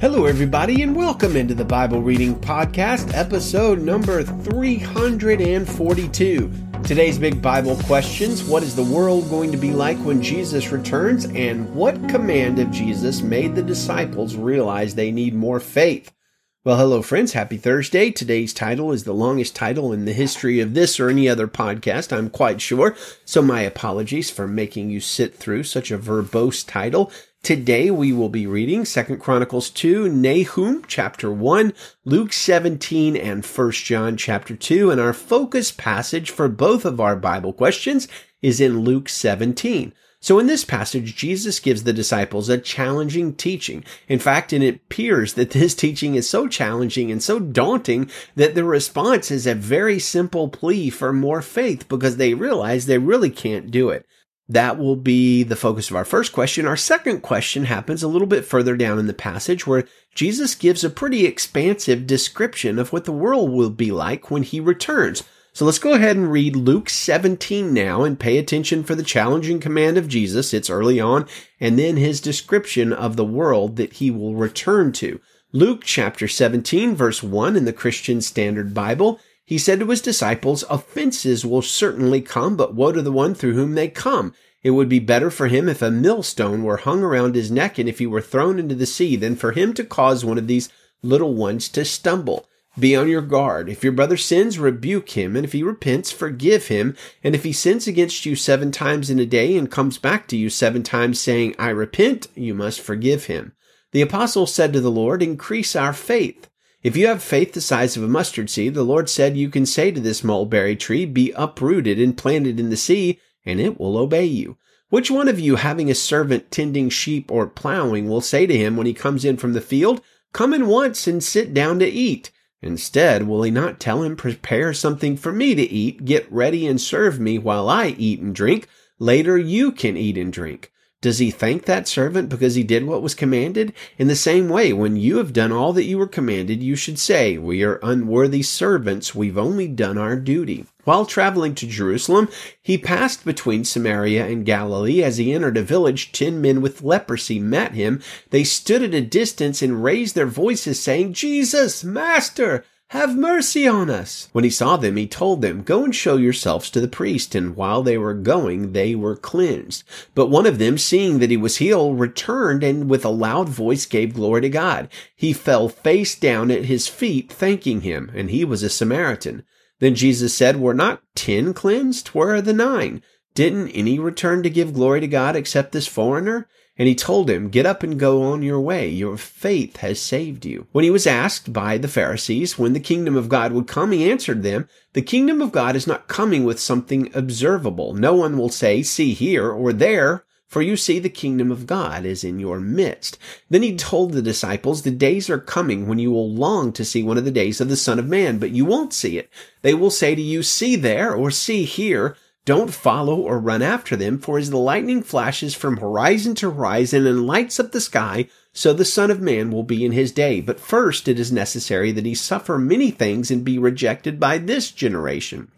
Hello, everybody, and welcome into the Bible Reading Podcast, episode number 342. Today's big Bible questions What is the world going to be like when Jesus returns? And what command of Jesus made the disciples realize they need more faith? Well, hello, friends. Happy Thursday. Today's title is the longest title in the history of this or any other podcast, I'm quite sure. So my apologies for making you sit through such a verbose title. Today we will be reading 2 Chronicles 2, Nahum chapter 1, Luke 17, and 1 John chapter 2. And our focus passage for both of our Bible questions is in Luke 17. So in this passage, Jesus gives the disciples a challenging teaching. In fact, it appears that this teaching is so challenging and so daunting that the response is a very simple plea for more faith because they realize they really can't do it. That will be the focus of our first question. Our second question happens a little bit further down in the passage where Jesus gives a pretty expansive description of what the world will be like when he returns. So let's go ahead and read Luke 17 now and pay attention for the challenging command of Jesus. It's early on and then his description of the world that he will return to. Luke chapter 17 verse 1 in the Christian Standard Bible. He said to his disciples, offenses will certainly come, but woe to the one through whom they come. It would be better for him if a millstone were hung around his neck and if he were thrown into the sea than for him to cause one of these little ones to stumble. Be on your guard. If your brother sins, rebuke him, and if he repents, forgive him. And if he sins against you seven times in a day and comes back to you seven times saying, I repent, you must forgive him. The apostle said to the Lord, Increase our faith. If you have faith the size of a mustard seed, the Lord said you can say to this mulberry tree, be uprooted and planted in the sea, and it will obey you. Which one of you, having a servant tending sheep or plowing, will say to him when he comes in from the field, Come in once and sit down to eat? Instead, will he not tell him, Prepare something for me to eat, get ready and serve me while I eat and drink? Later you can eat and drink. Does he thank that servant because he did what was commanded? In the same way, when you have done all that you were commanded, you should say, We are unworthy servants, we've only done our duty. While traveling to Jerusalem, he passed between Samaria and Galilee. As he entered a village, ten men with leprosy met him. They stood at a distance and raised their voices, saying, Jesus, Master, have mercy on us. When he saw them, he told them, Go and show yourselves to the priest. And while they were going, they were cleansed. But one of them, seeing that he was healed, returned and with a loud voice gave glory to God. He fell face down at his feet, thanking him. And he was a Samaritan. Then Jesus said, Were not ten cleansed? Where are the nine? Didn't any return to give glory to God except this foreigner? And he told him, Get up and go on your way. Your faith has saved you. When he was asked by the Pharisees when the kingdom of God would come, he answered them, The kingdom of God is not coming with something observable. No one will say, See here or there, for you see the kingdom of God is in your midst. Then he told the disciples, The days are coming when you will long to see one of the days of the Son of Man, but you won't see it. They will say to you, See there or see here. Don't follow or run after them, for as the lightning flashes from horizon to horizon and lights up the sky, so the Son of Man will be in his day. But first it is necessary that he suffer many things and be rejected by this generation.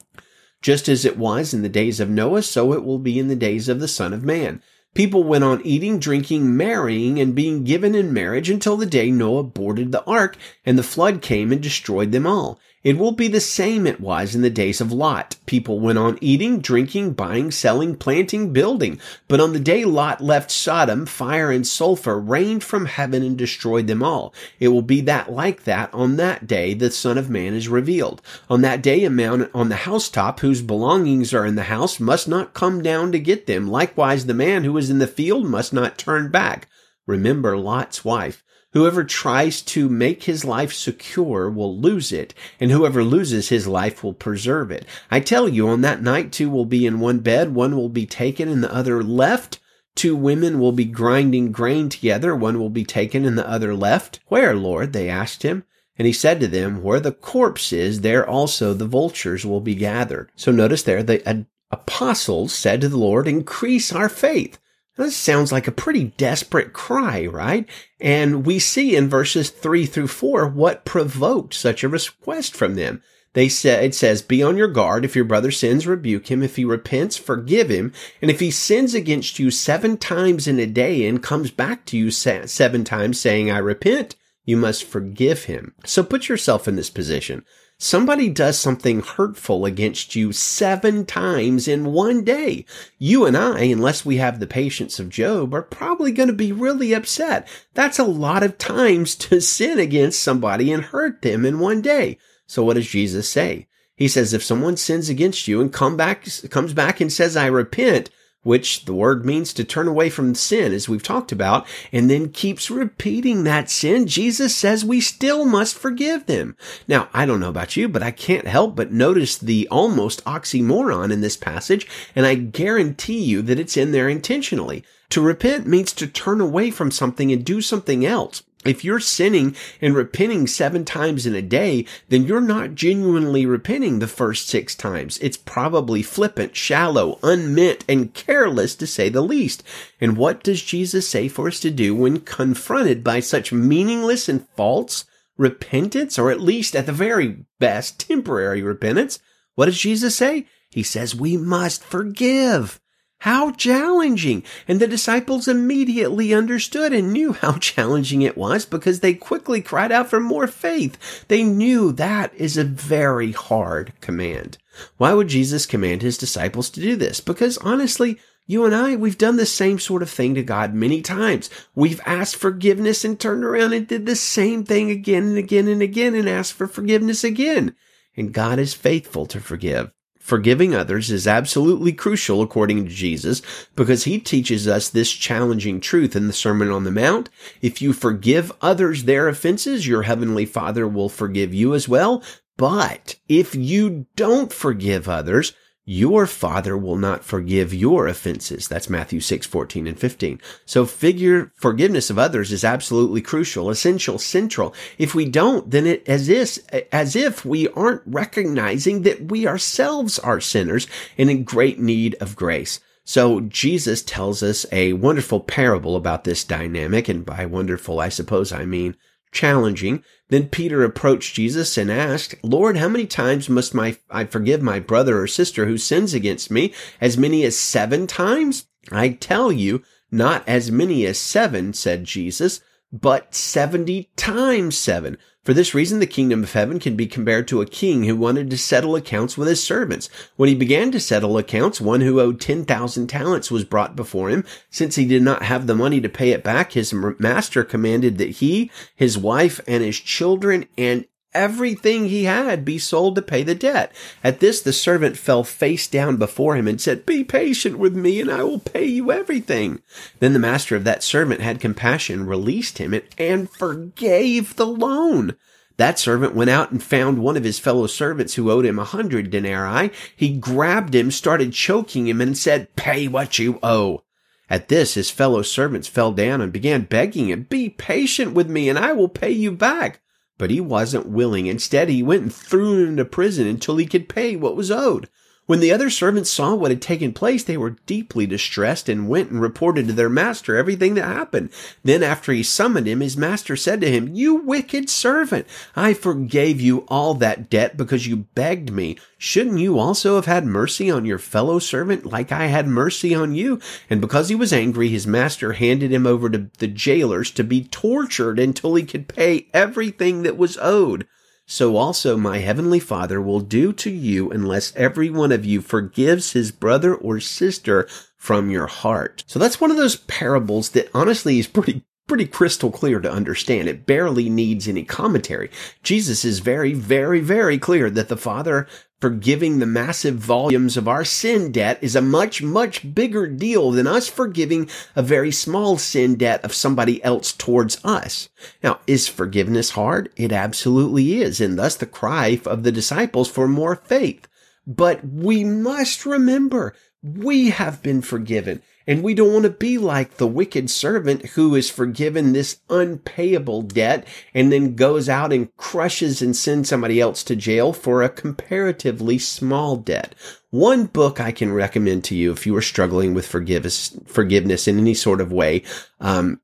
Just as it was in the days of Noah, so it will be in the days of the Son of Man. People went on eating, drinking, marrying, and being given in marriage until the day Noah boarded the ark and the flood came and destroyed them all. It will be the same it was in the days of Lot. People went on eating, drinking, buying, selling, planting, building. But on the day Lot left Sodom, fire and sulfur rained from heaven and destroyed them all. It will be that like that on that day the Son of Man is revealed. On that day a man on the housetop whose belongings are in the house must not come down to get them. Likewise the man who is in the field must not turn back. Remember Lot's wife. Whoever tries to make his life secure will lose it, and whoever loses his life will preserve it. I tell you, on that night two will be in one bed, one will be taken and the other left. Two women will be grinding grain together, one will be taken and the other left. Where, Lord? they asked him. And he said to them, Where the corpse is, there also the vultures will be gathered. So notice there, the uh, apostles said to the Lord, Increase our faith. This sounds like a pretty desperate cry, right? And we see in verses three through four what provoked such a request from them. They said, it says, be on your guard. If your brother sins, rebuke him. If he repents, forgive him. And if he sins against you seven times in a day and comes back to you seven times saying, I repent, you must forgive him. So put yourself in this position. Somebody does something hurtful against you seven times in one day. You and I, unless we have the patience of Job, are probably going to be really upset. That's a lot of times to sin against somebody and hurt them in one day. So what does Jesus say? He says, if someone sins against you and come back, comes back and says, I repent, which the word means to turn away from sin, as we've talked about, and then keeps repeating that sin, Jesus says we still must forgive them. Now, I don't know about you, but I can't help but notice the almost oxymoron in this passage, and I guarantee you that it's in there intentionally. To repent means to turn away from something and do something else. If you're sinning and repenting seven times in a day, then you're not genuinely repenting the first six times. It's probably flippant, shallow, unmeant, and careless to say the least. And what does Jesus say for us to do when confronted by such meaningless and false repentance, or at least at the very best temporary repentance? What does Jesus say? He says we must forgive. How challenging! And the disciples immediately understood and knew how challenging it was because they quickly cried out for more faith. They knew that is a very hard command. Why would Jesus command his disciples to do this? Because honestly, you and I, we've done the same sort of thing to God many times. We've asked forgiveness and turned around and did the same thing again and again and again and asked for forgiveness again. And God is faithful to forgive. Forgiving others is absolutely crucial according to Jesus because he teaches us this challenging truth in the Sermon on the Mount. If you forgive others their offenses, your heavenly Father will forgive you as well. But if you don't forgive others, your father will not forgive your offenses. That's Matthew 6, 14 and 15. So figure forgiveness of others is absolutely crucial, essential, central. If we don't, then it as if, as if we aren't recognizing that we ourselves are sinners and in great need of grace. So Jesus tells us a wonderful parable about this dynamic. And by wonderful, I suppose I mean challenging. Then Peter approached Jesus and asked, Lord, how many times must my, I forgive my brother or sister who sins against me? As many as seven times? I tell you, not as many as seven, said Jesus, but 70 times seven. For this reason, the kingdom of heaven can be compared to a king who wanted to settle accounts with his servants. When he began to settle accounts, one who owed 10,000 talents was brought before him. Since he did not have the money to pay it back, his master commanded that he, his wife, and his children and everything he had be sold to pay the debt. At this, the servant fell face down before him and said, Be patient with me, and I will pay you everything. Then the master of that servant had compassion, released him, and forgave the loan. That servant went out and found one of his fellow servants who owed him a hundred denarii. He grabbed him, started choking him, and said, Pay what you owe. At this, his fellow servants fell down and began begging him, Be patient with me, and I will pay you back. But he wasn't willing. Instead, he went and threw him into prison until he could pay what was owed. When the other servants saw what had taken place, they were deeply distressed and went and reported to their master everything that happened. Then after he summoned him, his master said to him, You wicked servant, I forgave you all that debt because you begged me. Shouldn't you also have had mercy on your fellow servant like I had mercy on you? And because he was angry, his master handed him over to the jailers to be tortured until he could pay everything that was owed so also my heavenly Father will do to you unless every one of you forgives his brother or sister from your heart. So that's one of those parables that honestly is pretty pretty crystal clear to understand. It barely needs any commentary. Jesus is very, very, very clear that the Father forgiving the massive volumes of our sin debt is a much, much bigger deal than us forgiving a very small sin debt of somebody else towards us. Now, is forgiveness hard? It absolutely is, and thus the cry of the disciples for more faith. But we must remember we have been forgiven. And we don't want to be like the wicked servant who is forgiven this unpayable debt and then goes out and crushes and sends somebody else to jail for a comparatively small debt. One book I can recommend to you if you are struggling with forgiveness, forgiveness in any sort of way, um,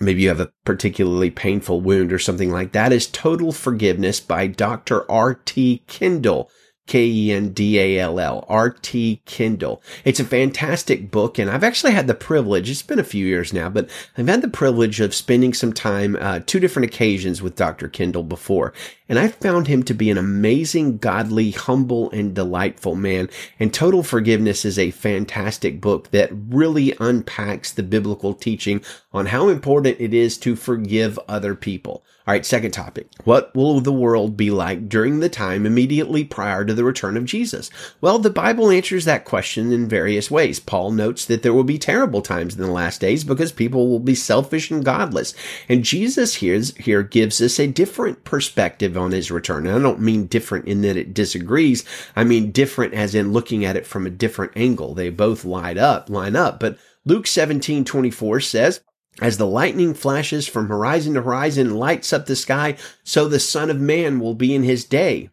maybe you have a particularly painful wound or something like that, is Total Forgiveness by Dr. R.T. Kendall. K-E-N-D-A-L-L, R.T. Kendall. It's a fantastic book, and I've actually had the privilege, it's been a few years now, but I've had the privilege of spending some time, uh, two different occasions with Dr. Kendall before. And I found him to be an amazing, godly, humble, and delightful man. And Total Forgiveness is a fantastic book that really unpacks the biblical teaching on how important it is to forgive other people. All right, second topic. What will the world be like during the time immediately prior to the return of Jesus? Well, the Bible answers that question in various ways. Paul notes that there will be terrible times in the last days because people will be selfish and godless. And Jesus here, here gives us a different perspective on his return. And I don't mean different in that it disagrees. I mean different as in looking at it from a different angle. They both line up, line up. But Luke 17, 24 says, as the lightning flashes from horizon to horizon and lights up the sky, so the Son of Man will be in his day.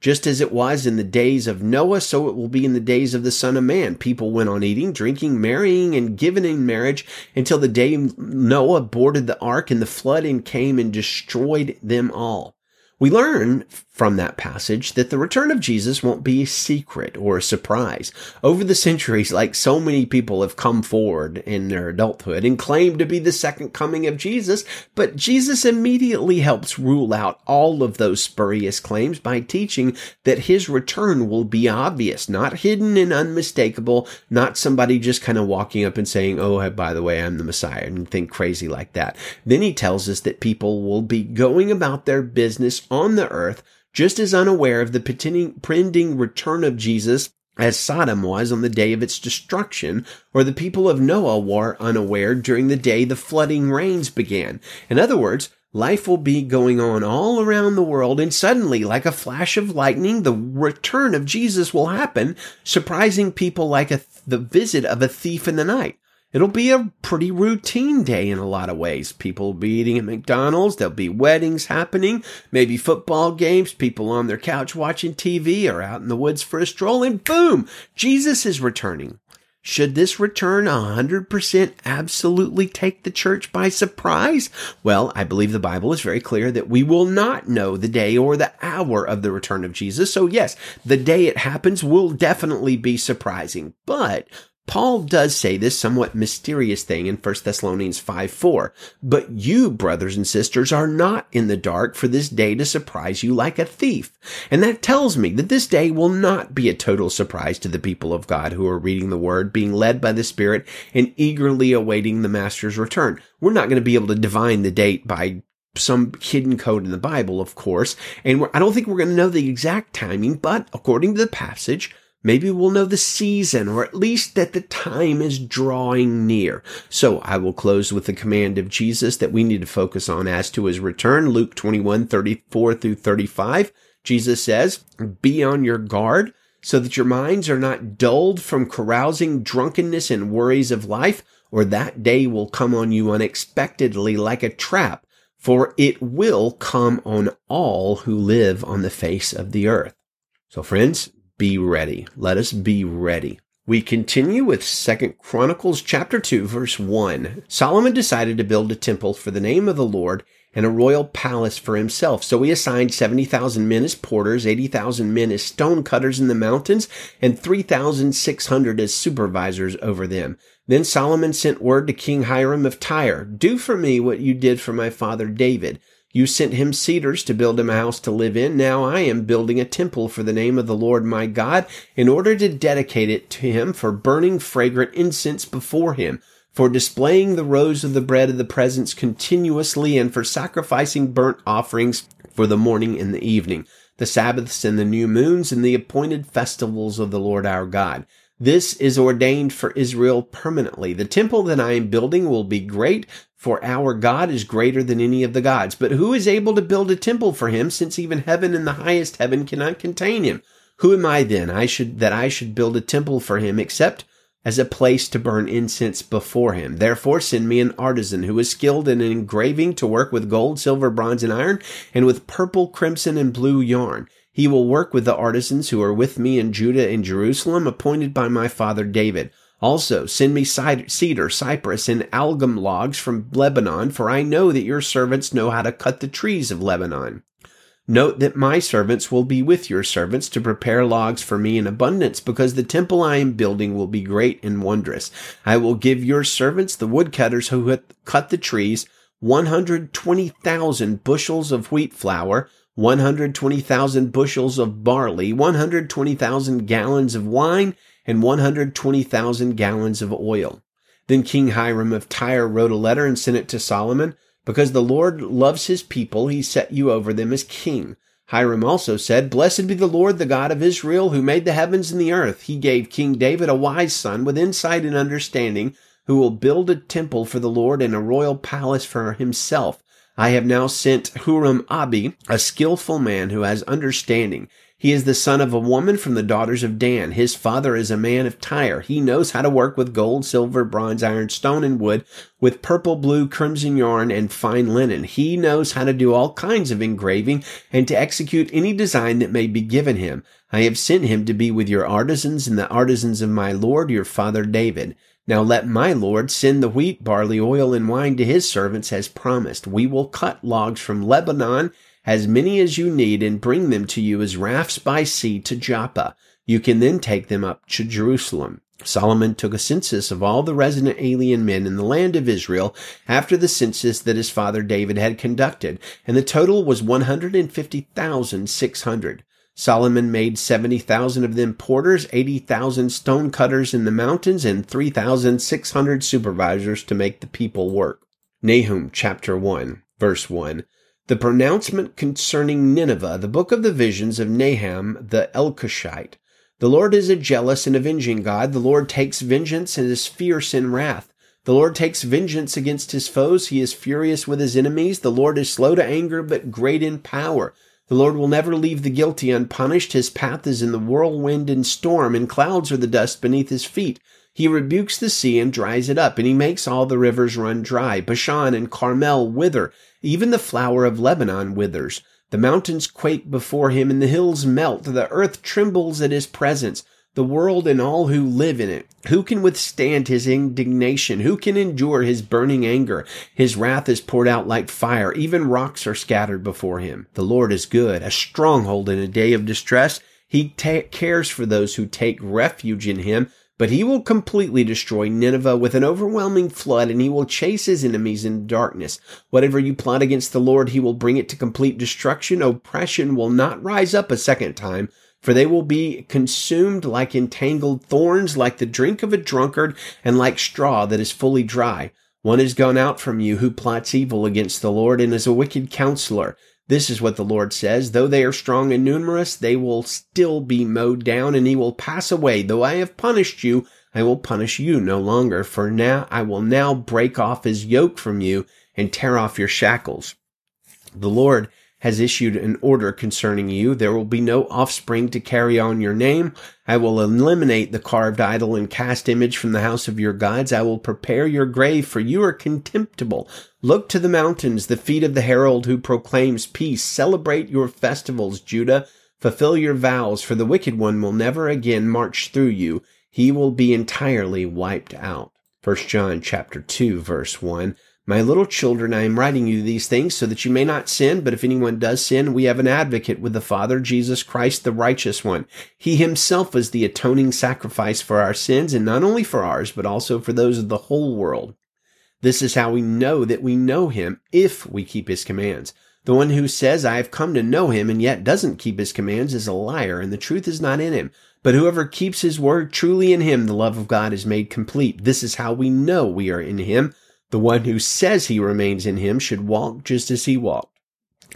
Just as it was in the days of Noah, so it will be in the days of the Son of Man. People went on eating, drinking, marrying, and giving in marriage until the day Noah boarded the ark and the flood and came and destroyed them all. We learn from that passage that the return of Jesus won't be a secret or a surprise. Over the centuries, like so many people have come forward in their adulthood and claimed to be the second coming of Jesus, but Jesus immediately helps rule out all of those spurious claims by teaching that his return will be obvious, not hidden and unmistakable, not somebody just kind of walking up and saying, Oh, by the way, I'm the Messiah and think crazy like that. Then he tells us that people will be going about their business on the earth just as unaware of the pending return of Jesus as Sodom was on the day of its destruction, or the people of Noah were unaware during the day the flooding rains began. In other words, life will be going on all around the world, and suddenly, like a flash of lightning, the return of Jesus will happen, surprising people like a, the visit of a thief in the night. It'll be a pretty routine day in a lot of ways. People will be eating at McDonald's. There'll be weddings happening, maybe football games, people on their couch watching TV or out in the woods for a stroll, and boom, Jesus is returning. Should this return 100% absolutely take the church by surprise? Well, I believe the Bible is very clear that we will not know the day or the hour of the return of Jesus. So yes, the day it happens will definitely be surprising, but Paul does say this somewhat mysterious thing in 1 Thessalonians 5 4. But you, brothers and sisters, are not in the dark for this day to surprise you like a thief. And that tells me that this day will not be a total surprise to the people of God who are reading the word, being led by the Spirit, and eagerly awaiting the Master's return. We're not going to be able to divine the date by some hidden code in the Bible, of course, and I don't think we're going to know the exact timing, but according to the passage, Maybe we'll know the season or at least that the time is drawing near. So I will close with the command of Jesus that we need to focus on as to his return. Luke 21, 34 through 35. Jesus says, be on your guard so that your minds are not dulled from carousing, drunkenness, and worries of life, or that day will come on you unexpectedly like a trap, for it will come on all who live on the face of the earth. So friends, be ready. Let us be ready. We continue with Second Chronicles chapter 2 verse 1. Solomon decided to build a temple for the name of the Lord and a royal palace for himself. So he assigned 70,000 men as porters, 80,000 men as stone cutters in the mountains, and 3,600 as supervisors over them. Then Solomon sent word to King Hiram of Tyre, do for me what you did for my father David. You sent him cedars to build him a house to live in. Now I am building a temple for the name of the Lord my God in order to dedicate it to him for burning fragrant incense before him, for displaying the rows of the bread of the presence continuously, and for sacrificing burnt offerings for the morning and the evening, the Sabbaths and the new moons and the appointed festivals of the Lord our God. This is ordained for Israel permanently. The temple that I am building will be great, for our God is greater than any of the gods. But who is able to build a temple for him, since even heaven and the highest heaven cannot contain him? Who am I then? I should that I should build a temple for him, except as a place to burn incense before him. Therefore send me an artisan who is skilled in engraving to work with gold, silver, bronze, and iron, and with purple, crimson, and blue yarn. He will work with the artisans who are with me in Judah and Jerusalem, appointed by my father David. Also, send me cedar, cypress, and algum logs from Lebanon, for I know that your servants know how to cut the trees of Lebanon. Note that my servants will be with your servants to prepare logs for me in abundance, because the temple I am building will be great and wondrous. I will give your servants, the woodcutters who cut the trees, 120,000 bushels of wheat flour, 120,000 bushels of barley, 120,000 gallons of wine, and 120,000 gallons of oil. Then King Hiram of Tyre wrote a letter and sent it to Solomon. Because the Lord loves his people, he set you over them as king. Hiram also said, Blessed be the Lord, the God of Israel, who made the heavens and the earth. He gave King David a wise son with insight and understanding, who will build a temple for the Lord and a royal palace for himself. I have now sent Huram Abi, a skillful man who has understanding. He is the son of a woman from the daughters of Dan. His father is a man of Tyre. He knows how to work with gold, silver, bronze, iron, stone, and wood, with purple, blue, crimson yarn, and fine linen. He knows how to do all kinds of engraving and to execute any design that may be given him. I have sent him to be with your artisans and the artisans of my lord, your father David. Now let my lord send the wheat, barley, oil, and wine to his servants as promised. We will cut logs from Lebanon as many as you need and bring them to you as rafts by sea to Joppa. You can then take them up to Jerusalem. Solomon took a census of all the resident alien men in the land of Israel after the census that his father David had conducted, and the total was 150,600. Solomon made 70,000 of them porters, 80,000 stone cutters in the mountains, and 3,600 supervisors to make the people work. Nahum chapter 1, verse 1 the pronouncement concerning Nineveh, the book of the visions of Nahum the Elkoshite. The Lord is a jealous and avenging God. The Lord takes vengeance and is fierce in wrath. The Lord takes vengeance against his foes. He is furious with his enemies. The Lord is slow to anger, but great in power. The Lord will never leave the guilty unpunished. His path is in the whirlwind and storm, and clouds are the dust beneath his feet. He rebukes the sea and dries it up, and he makes all the rivers run dry. Bashan and Carmel wither, even the flower of Lebanon withers. The mountains quake before him and the hills melt. The earth trembles at his presence. The world and all who live in it. Who can withstand his indignation? Who can endure his burning anger? His wrath is poured out like fire. Even rocks are scattered before him. The Lord is good, a stronghold in a day of distress. He ta- cares for those who take refuge in him. But he will completely destroy Nineveh with an overwhelming flood, and he will chase his enemies in darkness. Whatever you plot against the Lord, he will bring it to complete destruction. Oppression will not rise up a second time, for they will be consumed like entangled thorns, like the drink of a drunkard, and like straw that is fully dry. One has gone out from you who plots evil against the Lord and is a wicked counselor. This is what the Lord says. Though they are strong and numerous, they will still be mowed down and he will pass away. Though I have punished you, I will punish you no longer. For now, I will now break off his yoke from you and tear off your shackles. The Lord has issued an order concerning you. There will be no offspring to carry on your name. I will eliminate the carved idol and cast image from the house of your gods. I will prepare your grave, for you are contemptible. Look to the mountains, the feet of the herald who proclaims peace. Celebrate your festivals, Judah. Fulfill your vows, for the wicked one will never again march through you. He will be entirely wiped out. 1 John chapter 2 verse 1. My little children, I am writing you these things so that you may not sin, but if anyone does sin, we have an advocate with the Father, Jesus Christ, the righteous one. He himself is the atoning sacrifice for our sins, and not only for ours, but also for those of the whole world. This is how we know that we know him if we keep his commands. The one who says, I have come to know him and yet doesn't keep his commands is a liar, and the truth is not in him. But whoever keeps his word truly in him, the love of God is made complete. This is how we know we are in him. The one who says he remains in him should walk just as he walked.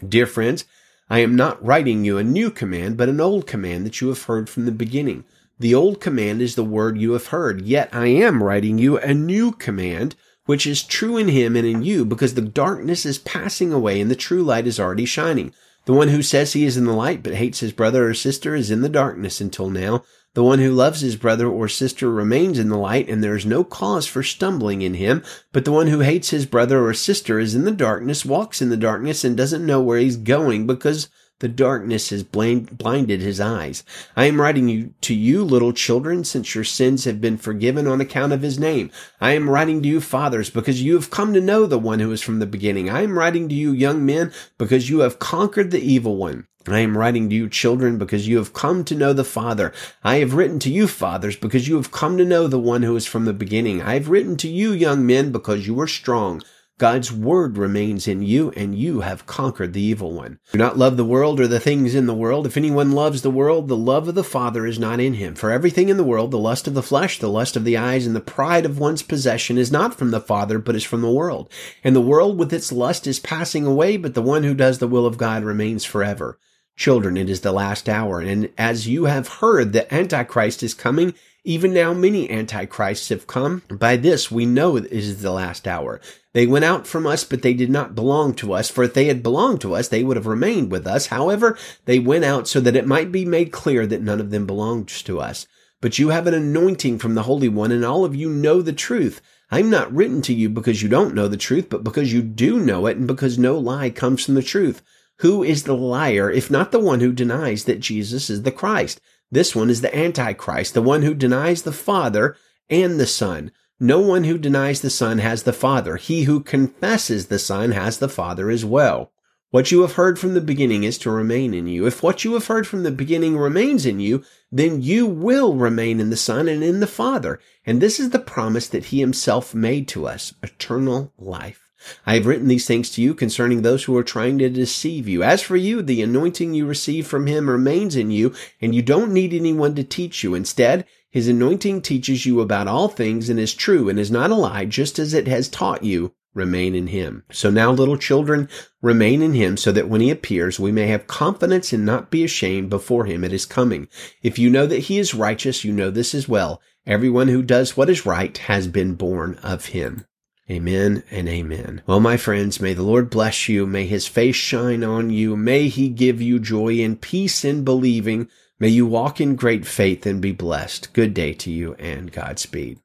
Dear friends, I am not writing you a new command, but an old command that you have heard from the beginning. The old command is the word you have heard, yet I am writing you a new command, which is true in him and in you, because the darkness is passing away and the true light is already shining. The one who says he is in the light but hates his brother or sister is in the darkness until now. The one who loves his brother or sister remains in the light, and there is no cause for stumbling in him. But the one who hates his brother or sister is in the darkness, walks in the darkness, and doesn't know where he's going because The darkness has blinded his eyes. I am writing you, to you, little children, since your sins have been forgiven on account of his name. I am writing to you, fathers, because you have come to know the one who is from the beginning. I am writing to you, young men, because you have conquered the evil one. I am writing to you, children, because you have come to know the Father. I have written to you, fathers, because you have come to know the one who is from the beginning. I have written to you, young men, because you are strong. God's word remains in you and you have conquered the evil one. Do not love the world or the things in the world. If anyone loves the world, the love of the Father is not in him. For everything in the world, the lust of the flesh, the lust of the eyes, and the pride of one's possession is not from the Father, but is from the world. And the world with its lust is passing away, but the one who does the will of God remains forever. Children, it is the last hour. And as you have heard that Antichrist is coming, even now, many antichrists have come. By this, we know it is the last hour. They went out from us, but they did not belong to us. For if they had belonged to us, they would have remained with us. However, they went out so that it might be made clear that none of them belongs to us. But you have an anointing from the Holy One, and all of you know the truth. I'm not written to you because you don't know the truth, but because you do know it, and because no lie comes from the truth. Who is the liar, if not the one who denies that Jesus is the Christ? This one is the Antichrist, the one who denies the Father and the Son. No one who denies the Son has the Father. He who confesses the Son has the Father as well. What you have heard from the beginning is to remain in you. If what you have heard from the beginning remains in you, then you will remain in the Son and in the Father. And this is the promise that He Himself made to us, eternal life. I have written these things to you concerning those who are trying to deceive you. As for you, the anointing you receive from him remains in you, and you don't need anyone to teach you. Instead, his anointing teaches you about all things and is true and is not a lie, just as it has taught you. Remain in him. So now, little children, remain in him so that when he appears, we may have confidence and not be ashamed before him at his coming. If you know that he is righteous, you know this as well. Everyone who does what is right has been born of him. Amen and amen. Well, my friends, may the Lord bless you. May his face shine on you. May he give you joy and peace in believing. May you walk in great faith and be blessed. Good day to you and Godspeed.